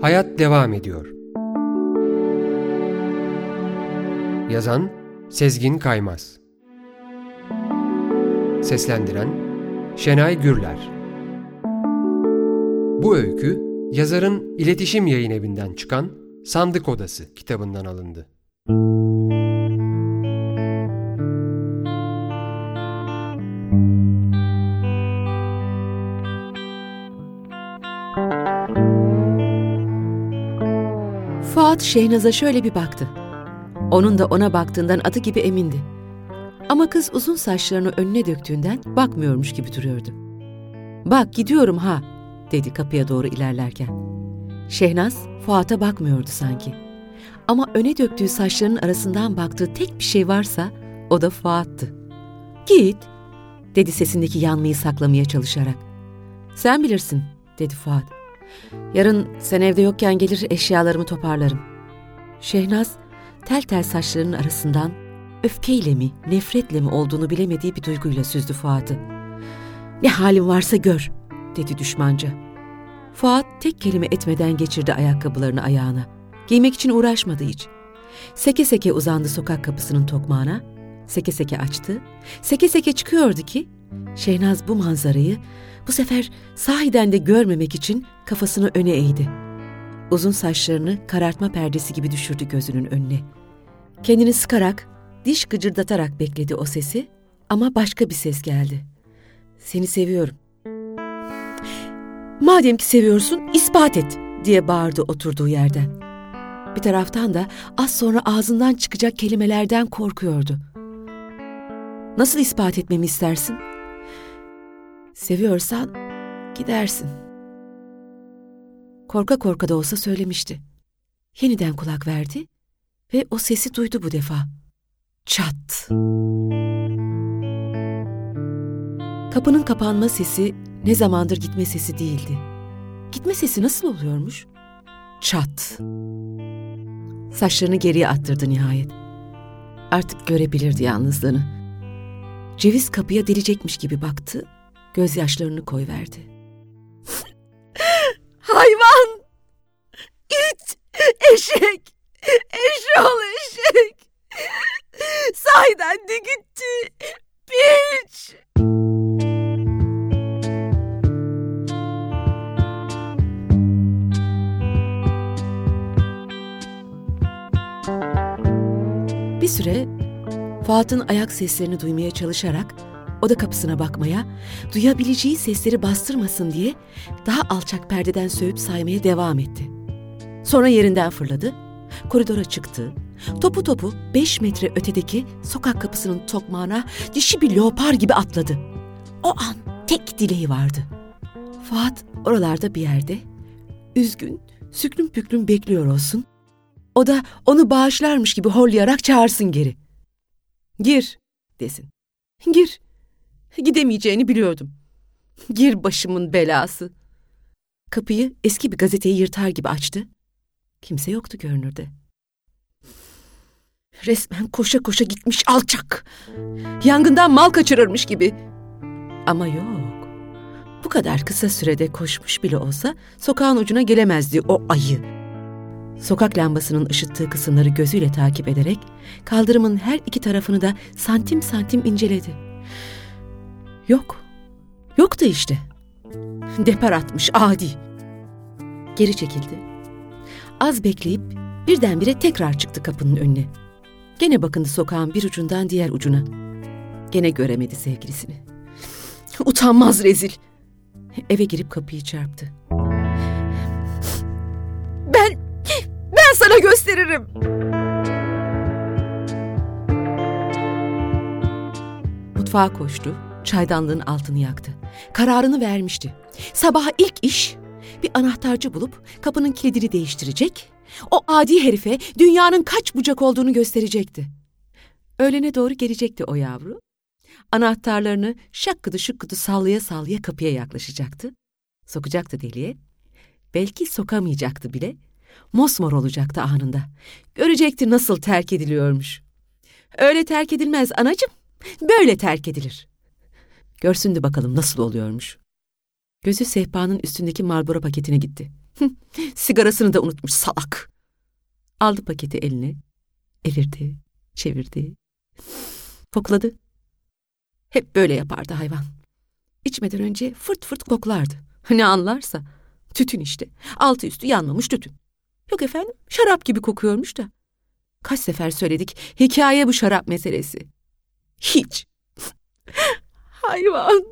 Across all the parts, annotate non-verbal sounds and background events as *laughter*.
Hayat devam ediyor. Yazan Sezgin Kaymaz Seslendiren Şenay Gürler Bu öykü yazarın iletişim yayın evinden çıkan Sandık Odası kitabından alındı. Fuat Şehnaz'a şöyle bir baktı. Onun da ona baktığından adı gibi emindi. Ama kız uzun saçlarını önüne döktüğünden bakmıyormuş gibi duruyordu. ''Bak gidiyorum ha'' dedi kapıya doğru ilerlerken. Şehnaz Fuat'a bakmıyordu sanki. Ama öne döktüğü saçlarının arasından baktığı tek bir şey varsa o da Fuat'tı. ''Git'' dedi sesindeki yanmayı saklamaya çalışarak. ''Sen bilirsin'' dedi Fuat. Yarın sen evde yokken gelir eşyalarımı toparlarım. Şehnaz tel tel saçlarının arasından öfkeyle mi, nefretle mi olduğunu bilemediği bir duyguyla süzdü Fuat'ı. Ne halin varsa gör, dedi düşmanca. Fuat tek kelime etmeden geçirdi ayakkabılarını ayağına. Giymek için uğraşmadı hiç. Seke seke uzandı sokak kapısının tokmağına, seke seke açtı, seke seke çıkıyordu ki, Şehnaz bu manzarayı bu sefer sahiden de görmemek için kafasını öne eğdi. Uzun saçlarını karartma perdesi gibi düşürdü gözünün önüne. Kendini sıkarak, diş gıcırdatarak bekledi o sesi ama başka bir ses geldi. Seni seviyorum. Madem ki seviyorsun ispat et diye bağırdı oturduğu yerden. Bir taraftan da az sonra ağzından çıkacak kelimelerden korkuyordu. Nasıl ispat etmemi istersin? Seviyorsan gidersin. Korka korka da olsa söylemişti. Yeniden kulak verdi ve o sesi duydu bu defa. Çat. Kapının kapanma sesi ne zamandır gitme sesi değildi. Gitme sesi nasıl oluyormuş? Çat. Saçlarını geriye attırdı nihayet. Artık görebilirdi yalnızlığını. Ceviz kapıya delecekmiş gibi baktı gözyaşlarını koyverdi. Hayvan! İt! Eşek! Eşol eşek! Sahiden de gitti! Piç! Bir süre Fuat'ın ayak seslerini duymaya çalışarak oda kapısına bakmaya, duyabileceği sesleri bastırmasın diye daha alçak perdeden söğüt saymaya devam etti. Sonra yerinden fırladı, koridora çıktı, topu topu beş metre ötedeki sokak kapısının tokmağına dişi bir leopar gibi atladı. O an tek dileği vardı. Fuat oralarda bir yerde, üzgün, süklüm püklüm bekliyor olsun. O da onu bağışlarmış gibi horlayarak çağırsın geri. Gir, desin. Gir. Gidemeyeceğini biliyordum. Gir başımın belası. Kapıyı eski bir gazeteyi yırtar gibi açtı. Kimse yoktu görünürde. Resmen koşa koşa gitmiş alçak. Yangından mal kaçırırmış gibi. Ama yok. Bu kadar kısa sürede koşmuş bile olsa sokağın ucuna gelemezdi o ayı. Sokak lambasının ışıttığı kısımları gözüyle takip ederek kaldırımın her iki tarafını da santim santim inceledi. Yok. Yoktu işte. Depar atmış adi. Geri çekildi. Az bekleyip birdenbire tekrar çıktı kapının önüne. Gene bakındı sokağın bir ucundan diğer ucuna. Gene göremedi sevgilisini. Utanmaz rezil. Eve girip kapıyı çarptı. Ben, ben sana gösteririm. Mutfağa koştu çaydanlığın altını yaktı. Kararını vermişti. Sabaha ilk iş bir anahtarcı bulup kapının kilidini değiştirecek, o adi herife dünyanın kaç bucak olduğunu gösterecekti. Öğlene doğru gelecekti o yavru. Anahtarlarını şakkıdı şıkkıdı sallaya sallaya kapıya yaklaşacaktı. Sokacaktı deliğe. Belki sokamayacaktı bile. Mosmor olacaktı anında. Görecekti nasıl terk ediliyormuş. Öyle terk edilmez anacım. Böyle terk edilir. Görsündü bakalım nasıl oluyormuş. Gözü sehpanın üstündeki Marlboro paketine gitti. Sigarasını da unutmuş salak. Aldı paketi eline, evirdi, çevirdi, kokladı. Hep böyle yapardı hayvan. İçmeden önce fırt fırt koklardı. Ne anlarsa. Tütün işte. Altı üstü yanmamış tütün. Yok efendim şarap gibi kokuyormuş da. Kaç sefer söyledik hikaye bu şarap meselesi. Hiç. Hayvan.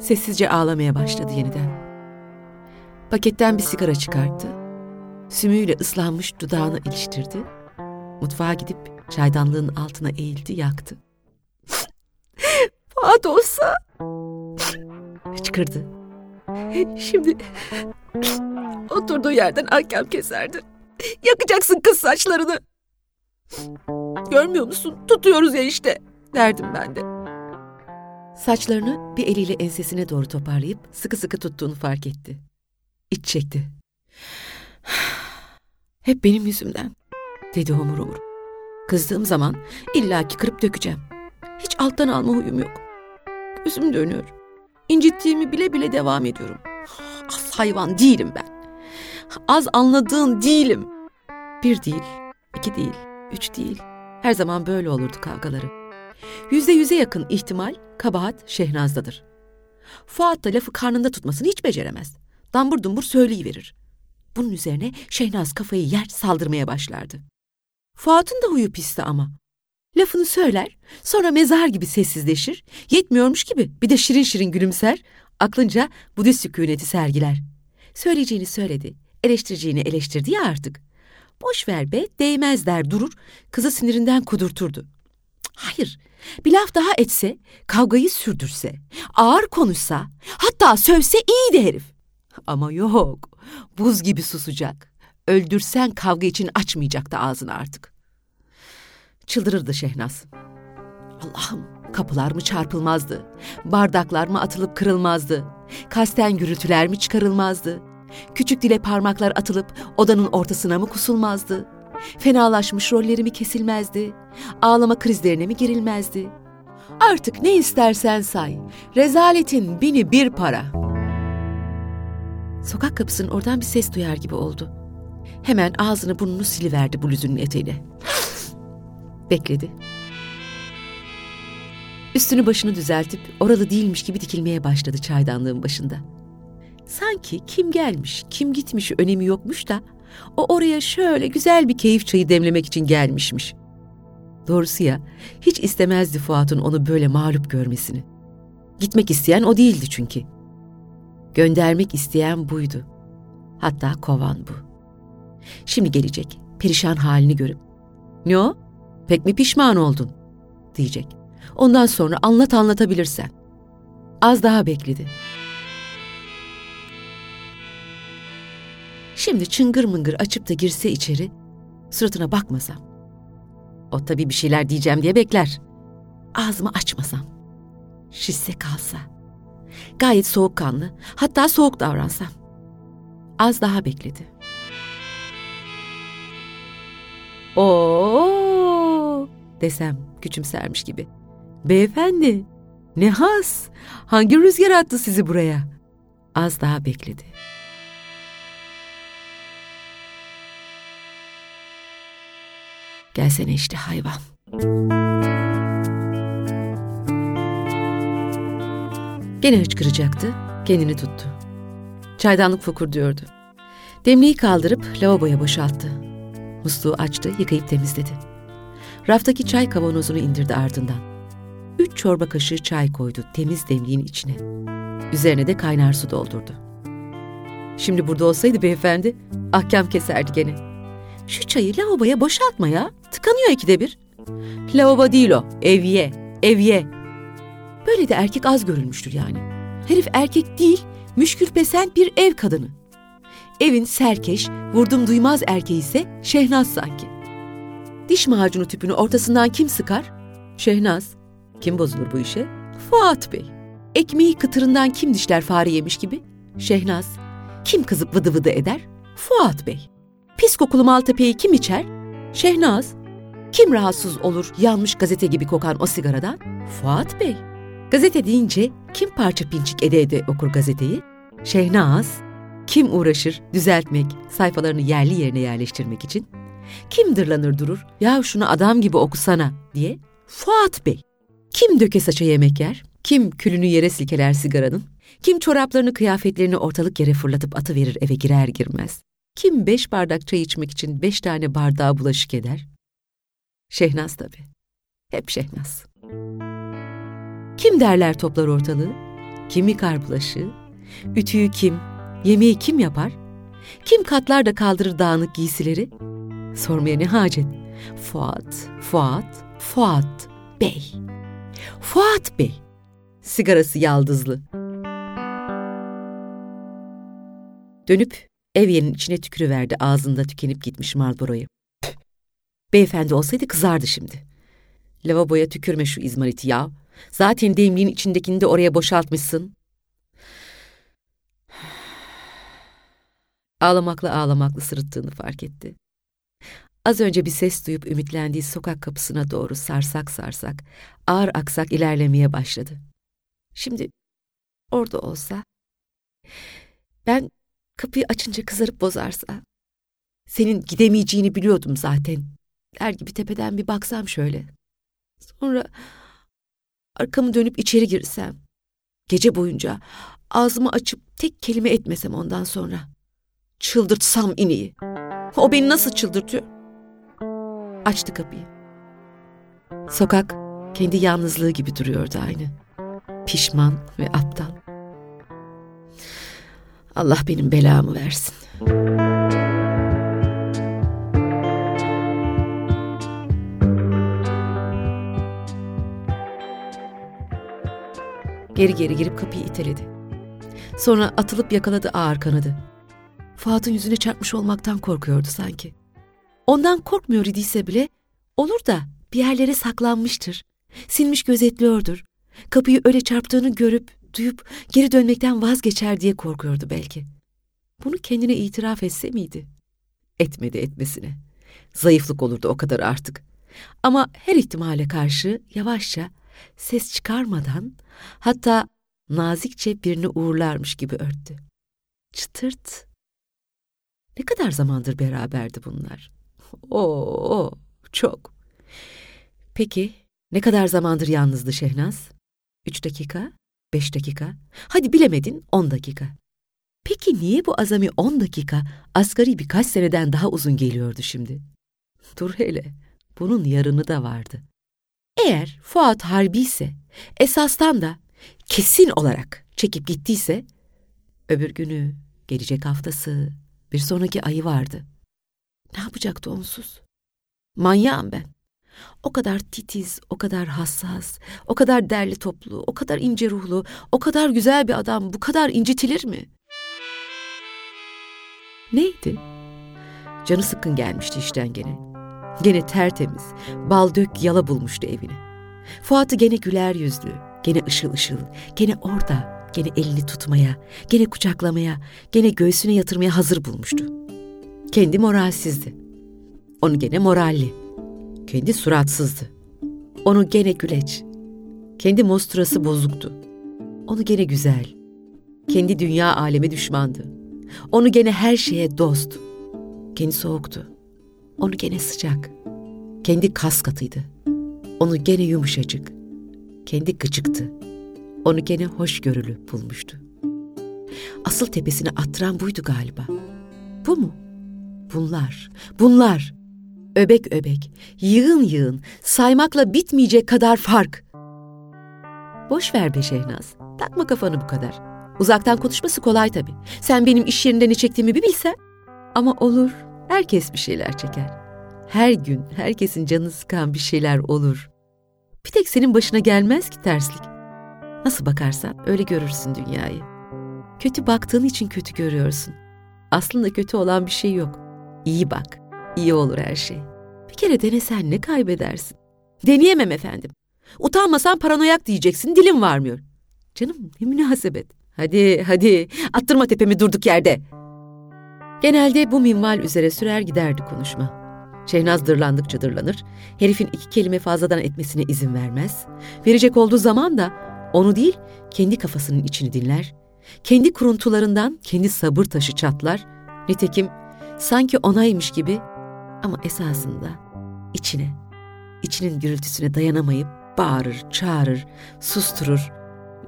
Sessizce ağlamaya başladı yeniden. Paketten bir sigara çıkarttı. Sümüğüyle ıslanmış dudağını iliştirdi. Mutfağa gidip çaydanlığın altına eğildi, yaktı. Fuat olsa... Çıkırdı. Şimdi oturduğu yerden ahkam keserdi. Yakacaksın kız saçlarını. Görmüyor musun? Tutuyoruz ya işte derdim ben de. Saçlarını bir eliyle ensesine doğru toparlayıp sıkı sıkı tuttuğunu fark etti. İç çekti. *sighs* Hep benim yüzümden, dedi homur homur. Kızdığım zaman illaki kırıp dökeceğim. Hiç alttan alma huyum yok. Gözüm dönüyor. İncittiğimi bile bile devam ediyorum. *sighs* Az hayvan değilim ben. Az anladığın değilim. Bir değil, iki değil, üç değil. Her zaman böyle olurdu kavgaları. Yüzde yüze yakın ihtimal kabahat Şehnaz'dadır. Fuat da lafı karnında tutmasını hiç beceremez. Dambur dumbur söyleyiverir. Bunun üzerine Şehnaz kafayı yer saldırmaya başlardı. Fuat'ın da huyu pisti ama. Lafını söyler, sonra mezar gibi sessizleşir, yetmiyormuş gibi bir de şirin şirin gülümser, aklınca Budist sükuneti sergiler. Söyleyeceğini söyledi, eleştireceğini eleştirdi ya artık. Boş ver be, değmez der durur, kızı sinirinden kudurturdu. Hayır, bir laf daha etse, kavgayı sürdürse, ağır konuşsa, hatta sövse iyiydi herif. Ama yok, buz gibi susacak. Öldürsen kavga için açmayacaktı ağzını artık. Çıldırırdı Şehnaz. Allah'ım kapılar mı çarpılmazdı? Bardaklar mı atılıp kırılmazdı? Kasten gürültüler mi çıkarılmazdı? Küçük dile parmaklar atılıp odanın ortasına mı kusulmazdı? Fenalaşmış rolleri mi kesilmezdi? Ağlama krizlerine mi girilmezdi? Artık ne istersen say. Rezaletin bini bir para. Sokak kapısının oradan bir ses duyar gibi oldu. Hemen ağzını burnunu siliverdi bluzunun eteğiyle. Bekledi. Üstünü başını düzeltip oralı değilmiş gibi dikilmeye başladı çaydanlığın başında. Sanki kim gelmiş, kim gitmiş önemi yokmuş da o oraya şöyle güzel bir keyif çayı demlemek için gelmişmiş. Doğrusu ya, hiç istemezdi Fuat'ın onu böyle mağlup görmesini. Gitmek isteyen o değildi çünkü. Göndermek isteyen buydu. Hatta kovan bu. Şimdi gelecek, perişan halini görüp. Ne o? Pek mi pişman oldun? Diyecek. Ondan sonra anlat anlatabilirsen. Az daha bekledi. Şimdi çıngır mıngır açıp da girse içeri, suratına bakmasam. O tabii bir şeyler diyeceğim diye bekler. Ağzımı açmasam. Şişse kalsa. Gayet soğukkanlı, hatta soğuk davransam. Az daha bekledi. Oo desem küçümsermiş gibi. Beyefendi, ne has, hangi rüzgar attı sizi buraya? Az daha bekledi. Gelsene işte hayvan. Gene hıçkıracaktı, kendini tuttu. Çaydanlık fokur diyordu. Demliği kaldırıp lavaboya boşalttı. Musluğu açtı, yıkayıp temizledi. Raftaki çay kavanozunu indirdi ardından. Üç çorba kaşığı çay koydu temiz demliğin içine. Üzerine de kaynar su doldurdu. Şimdi burada olsaydı beyefendi, ahkam keserdi gene. Şu çayı lavaboya boşaltma ya, tıkanıyor ikide bir. Lavabo değil o, evye, evye. Böyle de erkek az görülmüştür yani. Herif erkek değil, müşkül pesen bir ev kadını. Evin serkeş, vurdum duymaz erkeği ise Şehnaz sanki. Diş macunu tüpünü ortasından kim sıkar? Şehnaz. Kim bozulur bu işe? Fuat Bey. Ekmeği kıtırından kim dişler fare yemiş gibi? Şehnaz. Kim kızıp vıdı vıdı eder? Fuat Bey. Pis kokulu maltepeyi kim içer? Şehnaz. Kim rahatsız olur yanmış gazete gibi kokan o sigaradan? Fuat Bey. Gazete deyince kim parça pinçik ede ede okur gazeteyi? Şehnaz. Kim uğraşır düzeltmek, sayfalarını yerli yerine yerleştirmek için? Kim dırlanır durur, ya şunu adam gibi okusana diye? Fuat Bey. Kim döke saça yemek yer? Kim külünü yere silkeler sigaranın? Kim çoraplarını kıyafetlerini ortalık yere fırlatıp atıverir eve girer girmez? Kim beş bardak çay içmek için beş tane bardağa bulaşık eder? Şehnaz tabii. Hep Şehnaz. Kim derler toplar ortalığı? Kim yıkar bulaşığı? Ütüyü kim? Yemeği kim yapar? Kim katlar da kaldırır dağınık giysileri? Sormaya ne hacet? Fuat, Fuat, Fuat Bey. Fuat Bey. Sigarası yaldızlı. Dönüp evyenin içine tükürüverdi ağzında tükenip gitmiş Marlboro'yu. Beyefendi olsaydı kızardı şimdi. Lavaboya tükürme şu izmariti ya. Zaten demliğin içindekini de oraya boşaltmışsın. Ağlamakla ağlamakla sırıttığını fark etti. Az önce bir ses duyup ümitlendiği sokak kapısına doğru sarsak sarsak, ağır aksak ilerlemeye başladı. Şimdi orada olsa, ben kapıyı açınca kızarıp bozarsa, senin gidemeyeceğini biliyordum zaten. Der gibi tepeden bir baksam şöyle. Sonra arkamı dönüp içeri girsem. Gece boyunca ağzımı açıp tek kelime etmesem ondan sonra. Çıldırtsam ineği. O beni nasıl çıldırtıyor? Açtı kapıyı. Sokak kendi yalnızlığı gibi duruyordu aynı. Pişman ve aptal. Allah benim belamı versin. Geri geri girip kapıyı iteledi. Sonra atılıp yakaladı ağır kanadı. Fuat'ın yüzüne çarpmış olmaktan korkuyordu sanki. Ondan korkmuyor idiyse bile olur da bir yerlere saklanmıştır. Silmiş gözetliyordur. Kapıyı öyle çarptığını görüp, duyup geri dönmekten vazgeçer diye korkuyordu belki. Bunu kendine itiraf etse miydi? Etmedi etmesine. Zayıflık olurdu o kadar artık. Ama her ihtimale karşı yavaşça, ses çıkarmadan, hatta nazikçe birini uğurlarmış gibi örttü. Çıtırt. Ne kadar zamandır beraberdi bunlar? Oo, çok. Peki, ne kadar zamandır yalnızdı Şehnaz? Üç dakika? Beş dakika? Hadi bilemedin on dakika. Peki niye bu azami on dakika asgari birkaç seneden daha uzun geliyordu şimdi? Dur hele, bunun yarını da vardı. Eğer Fuat Harbi ise, esastan da kesin olarak çekip gittiyse, öbür günü, gelecek haftası, bir sonraki ayı vardı. Ne yapacaktı onsuz? Manyağım ben. O kadar titiz, o kadar hassas, o kadar derli toplu, o kadar ince ruhlu, o kadar güzel bir adam bu kadar incitilir mi? Neydi? Canı sıkkın gelmişti işten gene. Gene tertemiz, bal dök yala bulmuştu evini. Fuat'ı gene güler yüzlü, gene ışıl ışıl, gene orada, gene elini tutmaya, gene kucaklamaya, gene göğsüne yatırmaya hazır bulmuştu. Kendi moralsizdi. Onu gene moralli. Kendi suratsızdı. Onu gene güleç. Kendi mostrası bozuktu. Onu gene güzel. Kendi dünya aleme düşmandı. Onu gene her şeye dost. Kendi soğuktu. Onu gene sıcak. Kendi kas katıydı. Onu gene yumuşacık. Kendi gıcıktı. Onu gene hoşgörülü bulmuştu. Asıl tepesine attıran buydu galiba. Bu mu? Bunlar, bunlar. Öbek öbek, yığın yığın, saymakla bitmeyecek kadar fark. Boş ver be Şehnaz, takma kafanı bu kadar. Uzaktan konuşması kolay tabii. Sen benim iş yerinde ne çektiğimi bir bilsen. Ama olur, herkes bir şeyler çeker. Her gün herkesin canını sıkan bir şeyler olur. Bir tek senin başına gelmez ki terslik. Nasıl bakarsan öyle görürsün dünyayı. Kötü baktığın için kötü görüyorsun. Aslında kötü olan bir şey yok. İyi bak, iyi olur her şey. Bir kere denesen ne kaybedersin? Deneyemem efendim. Utanmasan paranoyak diyeceksin, dilim varmıyor. Canım ne münasebet. Hadi hadi attırma tepemi durduk yerde. Genelde bu minval üzere sürer giderdi konuşma. Şehnaz dırlandıkça dırlanır, herifin iki kelime fazladan etmesine izin vermez. Verecek olduğu zaman da onu değil, kendi kafasının içini dinler. Kendi kuruntularından kendi sabır taşı çatlar. Nitekim sanki onaymış gibi ama esasında içine, içinin gürültüsüne dayanamayıp bağırır, çağırır, susturur.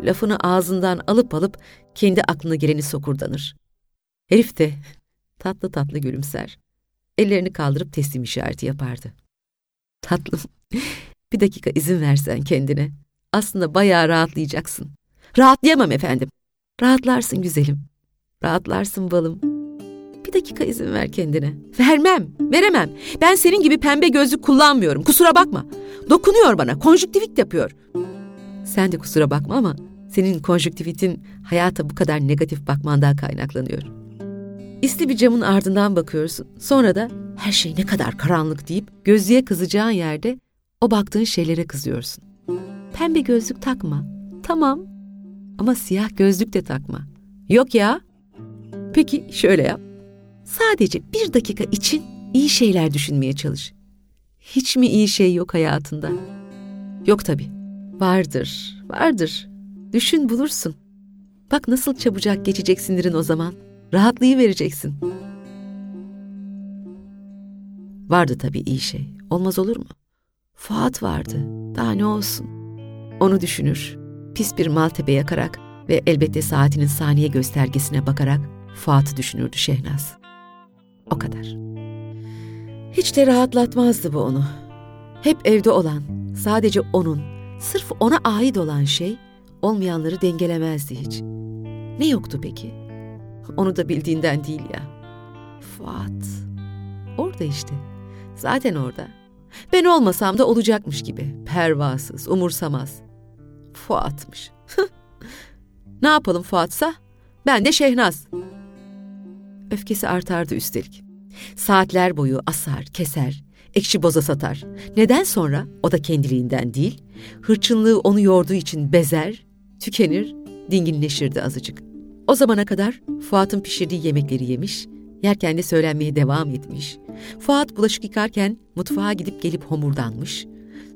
Lafını ağzından alıp alıp kendi aklına geleni sokurdanır. Herif de tatlı tatlı gülümser. Ellerini kaldırıp teslim işareti yapardı. Tatlım, bir dakika izin versen kendine. Aslında bayağı rahatlayacaksın. Rahatlayamam efendim. Rahatlarsın güzelim. Rahatlarsın balım. Bir dakika izin ver kendine. Vermem, veremem. Ben senin gibi pembe gözlük kullanmıyorum. Kusura bakma. Dokunuyor bana, konjüktivit yapıyor. Sen de kusura bakma ama senin konjüktivitin hayata bu kadar negatif bakmandan kaynaklanıyor. İsli bir camın ardından bakıyorsun. Sonra da her şey ne kadar karanlık deyip gözlüğe kızacağın yerde o baktığın şeylere kızıyorsun. Pembe gözlük takma. Tamam. Ama siyah gözlük de takma. Yok ya. Peki şöyle yap. Sadece bir dakika için iyi şeyler düşünmeye çalış. Hiç mi iyi şey yok hayatında? Yok tabii. Vardır, vardır. Düşün bulursun. Bak nasıl çabucak geçecek sinirin o zaman. Rahatlığı vereceksin. Vardı tabii iyi şey. Olmaz olur mu? Fuat vardı. Daha ne olsun? Onu düşünür. Pis bir maltepe yakarak ve elbette saatinin saniye göstergesine bakarak Fuat'ı düşünürdü Şehnaz. O kadar. Hiç de rahatlatmazdı bu onu. Hep evde olan, sadece onun, sırf ona ait olan şey olmayanları dengelemezdi hiç. Ne yoktu peki? Onu da bildiğinden değil ya. Fuat. Orada işte. Zaten orada. Ben olmasam da olacakmış gibi. Pervasız, umursamaz. Fuat'mış. *laughs* ne yapalım Fuat'sa? Ben de Şehnaz. Öfkesi artardı üstelik. Saatler boyu asar, keser, ekşi boza satar. Neden sonra o da kendiliğinden değil, hırçınlığı onu yorduğu için bezer, tükenir, dinginleşirdi azıcık. O zamana kadar Fuat'ın pişirdiği yemekleri yemiş, yerken de söylenmeye devam etmiş. Fuat bulaşık yıkarken mutfağa gidip gelip homurdanmış.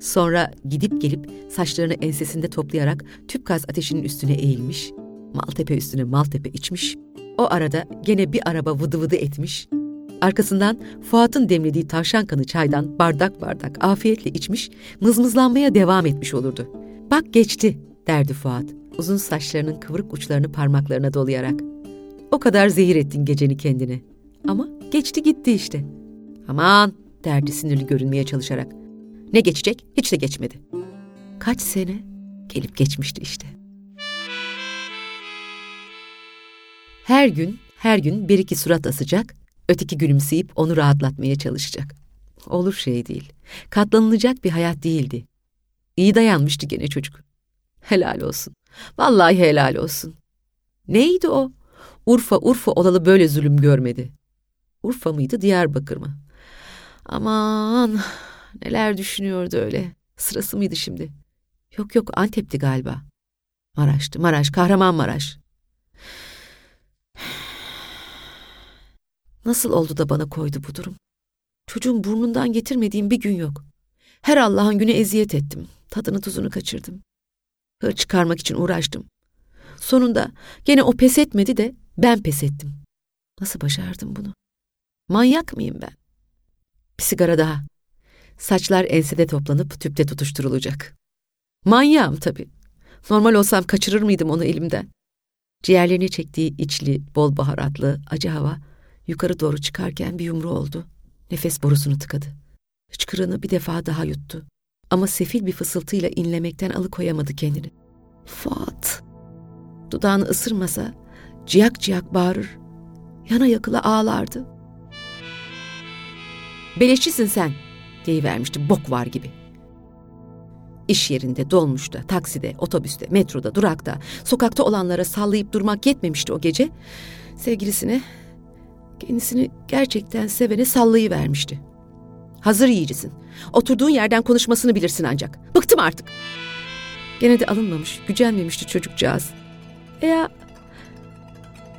Sonra gidip gelip saçlarını ensesinde toplayarak tüp gaz ateşinin üstüne eğilmiş. Maltepe üstüne maltepe içmiş. O arada gene bir araba vıdı vıdı etmiş. Arkasından Fuat'ın demlediği tavşan kanı çaydan bardak bardak afiyetle içmiş, mızmızlanmaya devam etmiş olurdu. Bak geçti derdi Fuat, uzun saçlarının kıvrık uçlarını parmaklarına dolayarak. O kadar zehir ettin geceni kendine. Ama geçti gitti işte. Aman derdi sinirli görünmeye çalışarak. Ne geçecek? Hiç de geçmedi. Kaç sene gelip geçmişti işte. Her gün, her gün bir iki surat asacak, öteki gülümseyip onu rahatlatmaya çalışacak. Olur şey değil. Katlanılacak bir hayat değildi. İyi dayanmıştı gene çocuk. Helal olsun. Vallahi helal olsun. Neydi o? Urfa Urfa olalı böyle zulüm görmedi. Urfa mıydı Diyarbakır mı? Aman neler düşünüyordu öyle. Sırası mıydı şimdi? Yok yok Antep'ti galiba. Maraş'tı Maraş Kahramanmaraş. Nasıl oldu da bana koydu bu durum? Çocuğun burnundan getirmediğim bir gün yok. Her Allah'ın günü eziyet ettim. Tadını tuzunu kaçırdım. Hır çıkarmak için uğraştım. Sonunda gene o pes etmedi de ben pes ettim. Nasıl başardım bunu? Manyak mıyım ben? Bir sigara daha. Saçlar ensede toplanıp tüpte tutuşturulacak. Manyağım tabii. Normal olsam kaçırır mıydım onu elimden? Ciğerlerini çektiği içli, bol baharatlı, acı hava yukarı doğru çıkarken bir yumru oldu. Nefes borusunu tıkadı. Hıçkırığını bir defa daha yuttu. Ama sefil bir fısıltıyla inlemekten alıkoyamadı kendini. Fuat. Dudağını ısırmasa ciyak ciyak bağırır. Yana yakıla ağlardı. Beleşçisin sen deyivermişti bok var gibi. İş yerinde, dolmuşta, takside, otobüste, metroda, durakta, sokakta olanlara sallayıp durmak yetmemişti o gece. Sevgilisine, kendisini gerçekten sevene sallayıvermişti. Hazır yiyicisin. Oturduğun yerden konuşmasını bilirsin ancak. Bıktım artık. Gene de alınmamış, gücenmemişti çocukcağız. Eya,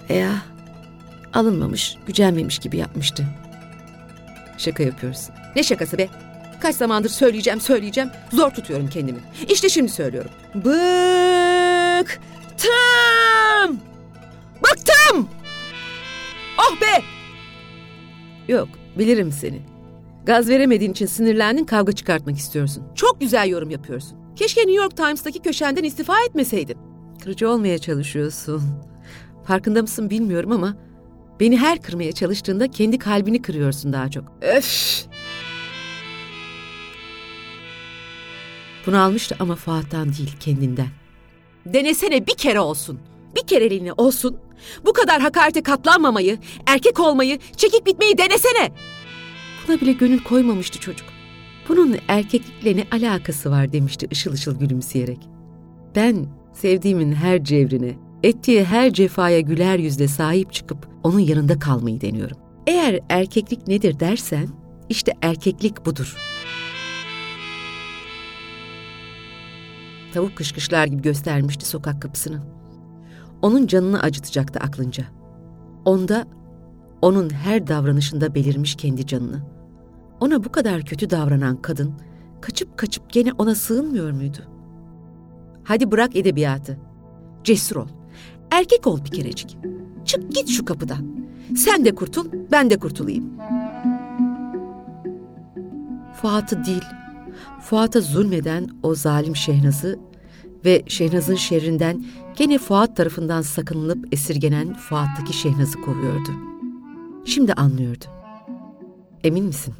eya, alınmamış, gücenmemiş gibi yapmıştı. Şaka yapıyorsun. Ne şakası be? Kaç zamandır söyleyeceğim söyleyeceğim. Zor tutuyorum kendimi. İşte şimdi söylüyorum. Bıktım. Yok, bilirim seni. Gaz veremediğin için sinirlendin, kavga çıkartmak istiyorsun. Çok güzel yorum yapıyorsun. Keşke New York Times'taki köşenden istifa etmeseydin. Kırıcı olmaya çalışıyorsun. Farkında mısın bilmiyorum ama beni her kırmaya çalıştığında kendi kalbini kırıyorsun daha çok. Öf! Bunu almıştı ama Fuat'tan değil, kendinden. Denesene bir kere olsun. Bir kereliğine olsun. Bu kadar hakarete katlanmamayı, erkek olmayı, çekip bitmeyi denesene. Buna bile gönül koymamıştı çocuk. Bunun erkeklikle ne alakası var demişti ışıl ışıl gülümseyerek. Ben sevdiğimin her cevrine, ettiği her cefaya güler yüzle sahip çıkıp onun yanında kalmayı deniyorum. Eğer erkeklik nedir dersen, işte erkeklik budur. Tavuk kışkışlar gibi göstermişti sokak kapısını. Onun canını acıtacaktı aklınca. Onda, onun her davranışında belirmiş kendi canını. Ona bu kadar kötü davranan kadın, kaçıp kaçıp gene ona sığınmıyor muydu? Hadi bırak edebiyatı. Cesur ol. Erkek ol bir kerecik. Çık git şu kapıdan. Sen de kurtul, ben de kurtulayım. Fuat'ı değil, Fuat'a zulmeden o zalim Şehnaz'ı ve Şehnaz'ın şerrinden gene Fuat tarafından sakınılıp esirgenen Fuat'taki Şehnaz'ı kovuyordu. Şimdi anlıyordu. Emin misin?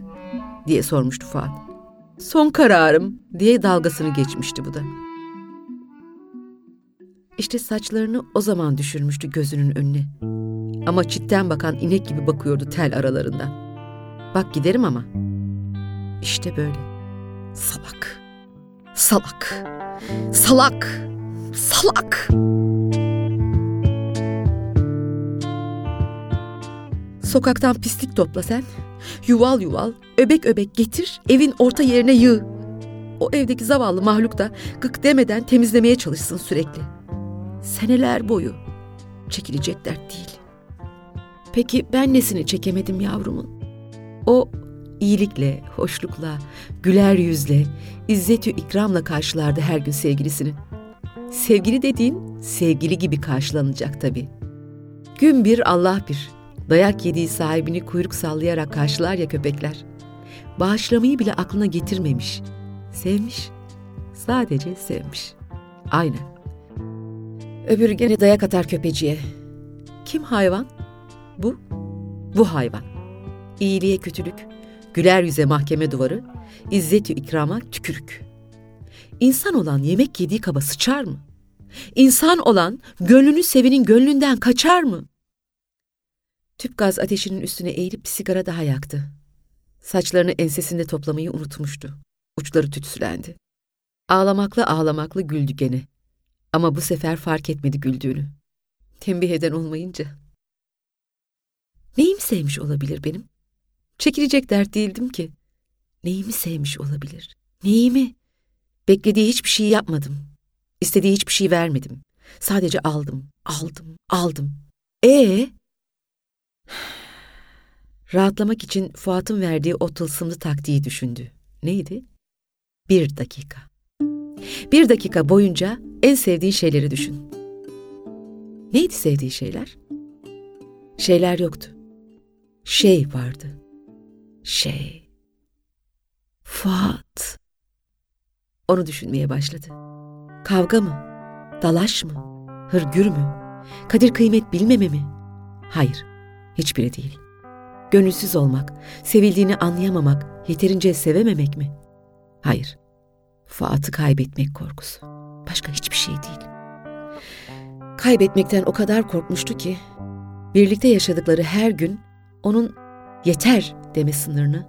diye sormuştu Fuat. Son kararım diye dalgasını geçmişti bu da. İşte saçlarını o zaman düşürmüştü gözünün önüne. Ama çitten bakan inek gibi bakıyordu tel aralarından. Bak giderim ama. İşte böyle. Salak. Salak. Salak. Salak. Sokaktan pislik topla sen. Yuval yuval, öbek öbek getir, evin orta yerine yığ. O evdeki zavallı mahluk da gık demeden temizlemeye çalışsın sürekli. Seneler boyu. Çekilecek dert değil. Peki ben nesini çekemedim yavrumun? O iyilikle, hoşlukla, güler yüzle, izzetü ikramla karşılardı her gün sevgilisini. Sevgili dediğin sevgili gibi karşılanacak tabii. Gün bir Allah bir. Dayak yediği sahibini kuyruk sallayarak karşılar ya köpekler. Bağışlamayı bile aklına getirmemiş. Sevmiş. Sadece sevmiş. Aynen. Öbürü gene dayak atar köpeciye. Kim hayvan? Bu. Bu hayvan. İyiliğe kötülük, güler yüze mahkeme duvarı, izzeti ikrama tükürük. İnsan olan yemek yediği kaba sıçar mı? İnsan olan gönlünü sevenin gönlünden kaçar mı? Tüp gaz ateşinin üstüne eğilip bir sigara daha yaktı. Saçlarını ensesinde toplamayı unutmuştu. Uçları tütsülendi. Ağlamaklı ağlamaklı güldü gene. Ama bu sefer fark etmedi güldüğünü. Tembih eden olmayınca. Neyimi sevmiş olabilir benim? Çekilecek dert değildim ki. Neyimi sevmiş olabilir? Neyimi? Beklediği hiçbir şey yapmadım. İstediği hiçbir şey vermedim. Sadece aldım, aldım, aldım. Ee? Rahatlamak için Fuat'ın verdiği o tılsımlı taktiği düşündü. Neydi? Bir dakika. Bir dakika boyunca en sevdiği şeyleri düşün. Neydi sevdiği şeyler? Şeyler yoktu. Şey vardı. Şey. Fuat. Onu düşünmeye başladı. Kavga mı? Dalaş mı? Hırgür mü? Kadir kıymet bilmeme mi? Hayır, hiçbiri değil. Gönülsüz olmak, sevildiğini anlayamamak, yeterince sevememek mi? Hayır, Fuat'ı kaybetmek korkusu. Başka hiçbir şey değil. Kaybetmekten o kadar korkmuştu ki, birlikte yaşadıkları her gün onun yeter deme sınırını,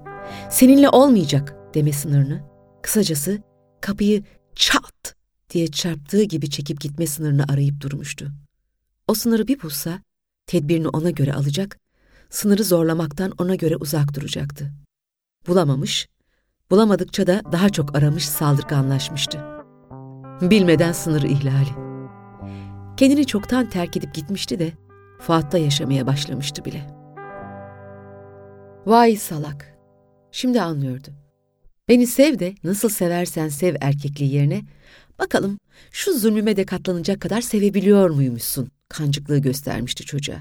seninle olmayacak deme sınırını, kısacası kapıyı çat diye çarptığı gibi çekip gitme sınırını arayıp durmuştu. O sınırı bir bulsa, tedbirini ona göre alacak, sınırı zorlamaktan ona göre uzak duracaktı. Bulamamış, bulamadıkça da daha çok aramış saldırganlaşmıştı. Bilmeden sınırı ihlali. Kendini çoktan terk edip gitmişti de, Fuat'ta yaşamaya başlamıştı bile. Vay salak! Şimdi anlıyordu. Beni sev de nasıl seversen sev erkekliği yerine, bakalım şu zulmüme de katlanacak kadar sevebiliyor muymuşsun? Kancıklığı göstermişti çocuğa.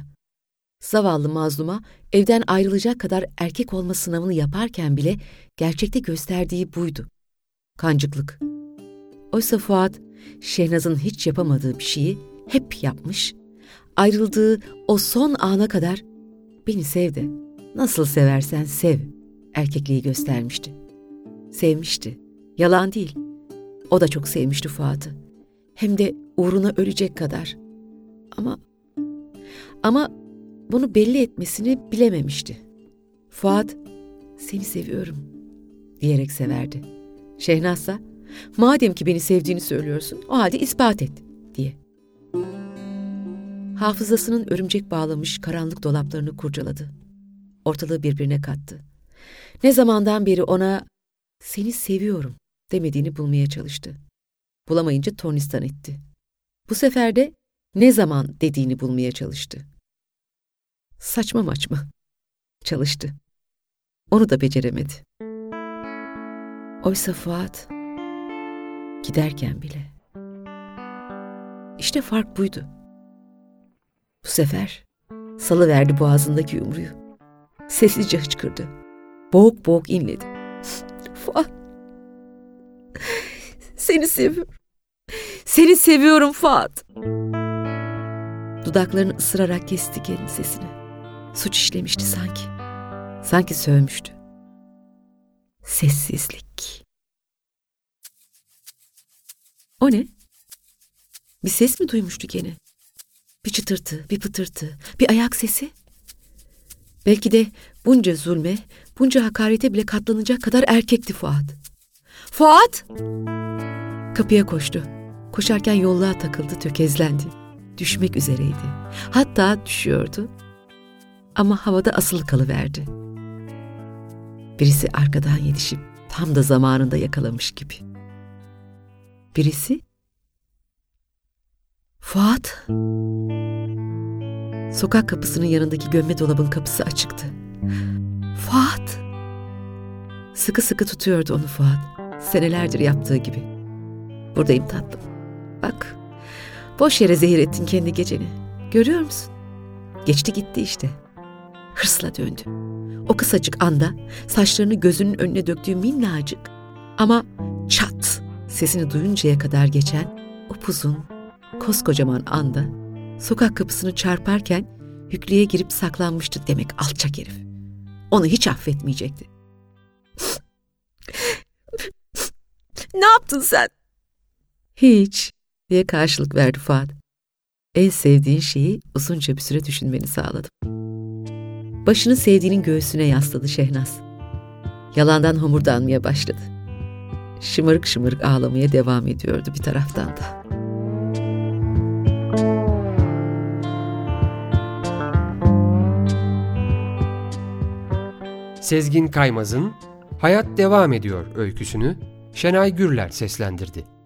Zavallı mazluma evden ayrılacak kadar erkek olma sınavını yaparken bile gerçekte gösterdiği buydu. Kancıklık. Oysa Fuat, Şehnaz'ın hiç yapamadığı bir şeyi hep yapmış, ayrıldığı o son ana kadar beni sev de, nasıl seversen sev erkekliği göstermişti. Sevmişti, yalan değil. O da çok sevmişti Fuat'ı. Hem de uğruna ölecek kadar. Ama, ama bunu belli etmesini bilememişti. Fuat, seni seviyorum diyerek severdi. Şehnazsa, madem ki beni sevdiğini söylüyorsun, o halde ispat et diye. Hafızasının örümcek bağlamış karanlık dolaplarını kurcaladı. Ortalığı birbirine kattı. Ne zamandan beri ona seni seviyorum demediğini bulmaya çalıştı. Bulamayınca tornistan etti. Bu sefer de ne zaman dediğini bulmaya çalıştı. Saçma maçma. Çalıştı. Onu da beceremedi. Oysa Fuat giderken bile. İşte fark buydu. Bu sefer salı verdi boğazındaki yumruyu. Sessizce hıçkırdı. Boğuk boğuk inledi. Fuat. Seni seviyorum. Seni seviyorum Fuat. Dudaklarını ısırarak kesti kendi sesini. Suç işlemişti sanki. Sanki sövmüştü. Sessizlik. O ne? Bir ses mi duymuştu gene? Bir çıtırtı, bir pıtırtı, bir ayak sesi. Belki de bunca zulme, bunca hakarete bile katlanacak kadar erkekti Fuat. Fuat! Kapıya koştu. Koşarken yolluğa takıldı, tökezlendi. Düşmek üzereydi. Hatta düşüyordu. Ama havada asılı kalıverdi. Birisi arkadan yetişip tam da zamanında yakalamış gibi. Birisi Fuat. Sokak kapısının yanındaki gömme dolabın kapısı açıktı. Fuat. Sıkı sıkı tutuyordu onu Fuat. Senelerdir yaptığı gibi. Buradayım tatlım. Bak. Boş yere zehir ettin kendi geceni. Görüyor musun? Geçti gitti işte. Hırsla döndü. O kısacık anda saçlarını gözünün önüne döktüğü minnacık ama çat sesini duyuncaya kadar geçen upuzun, koskocaman anda sokak kapısını çarparken yüklüğe girip saklanmıştı demek alçak herif. Onu hiç affetmeyecekti. ne yaptın sen? Hiç diye karşılık verdi Fuat. En sevdiğin şeyi uzunca bir süre düşünmeni sağladım. Başını sevdiğinin göğsüne yasladı Şehnaz. Yalandan homurdanmaya başladı. Şımarık şımarık ağlamaya devam ediyordu bir taraftan da. Sezgin Kaymaz'ın Hayat Devam Ediyor öyküsünü Şenay Gürler seslendirdi.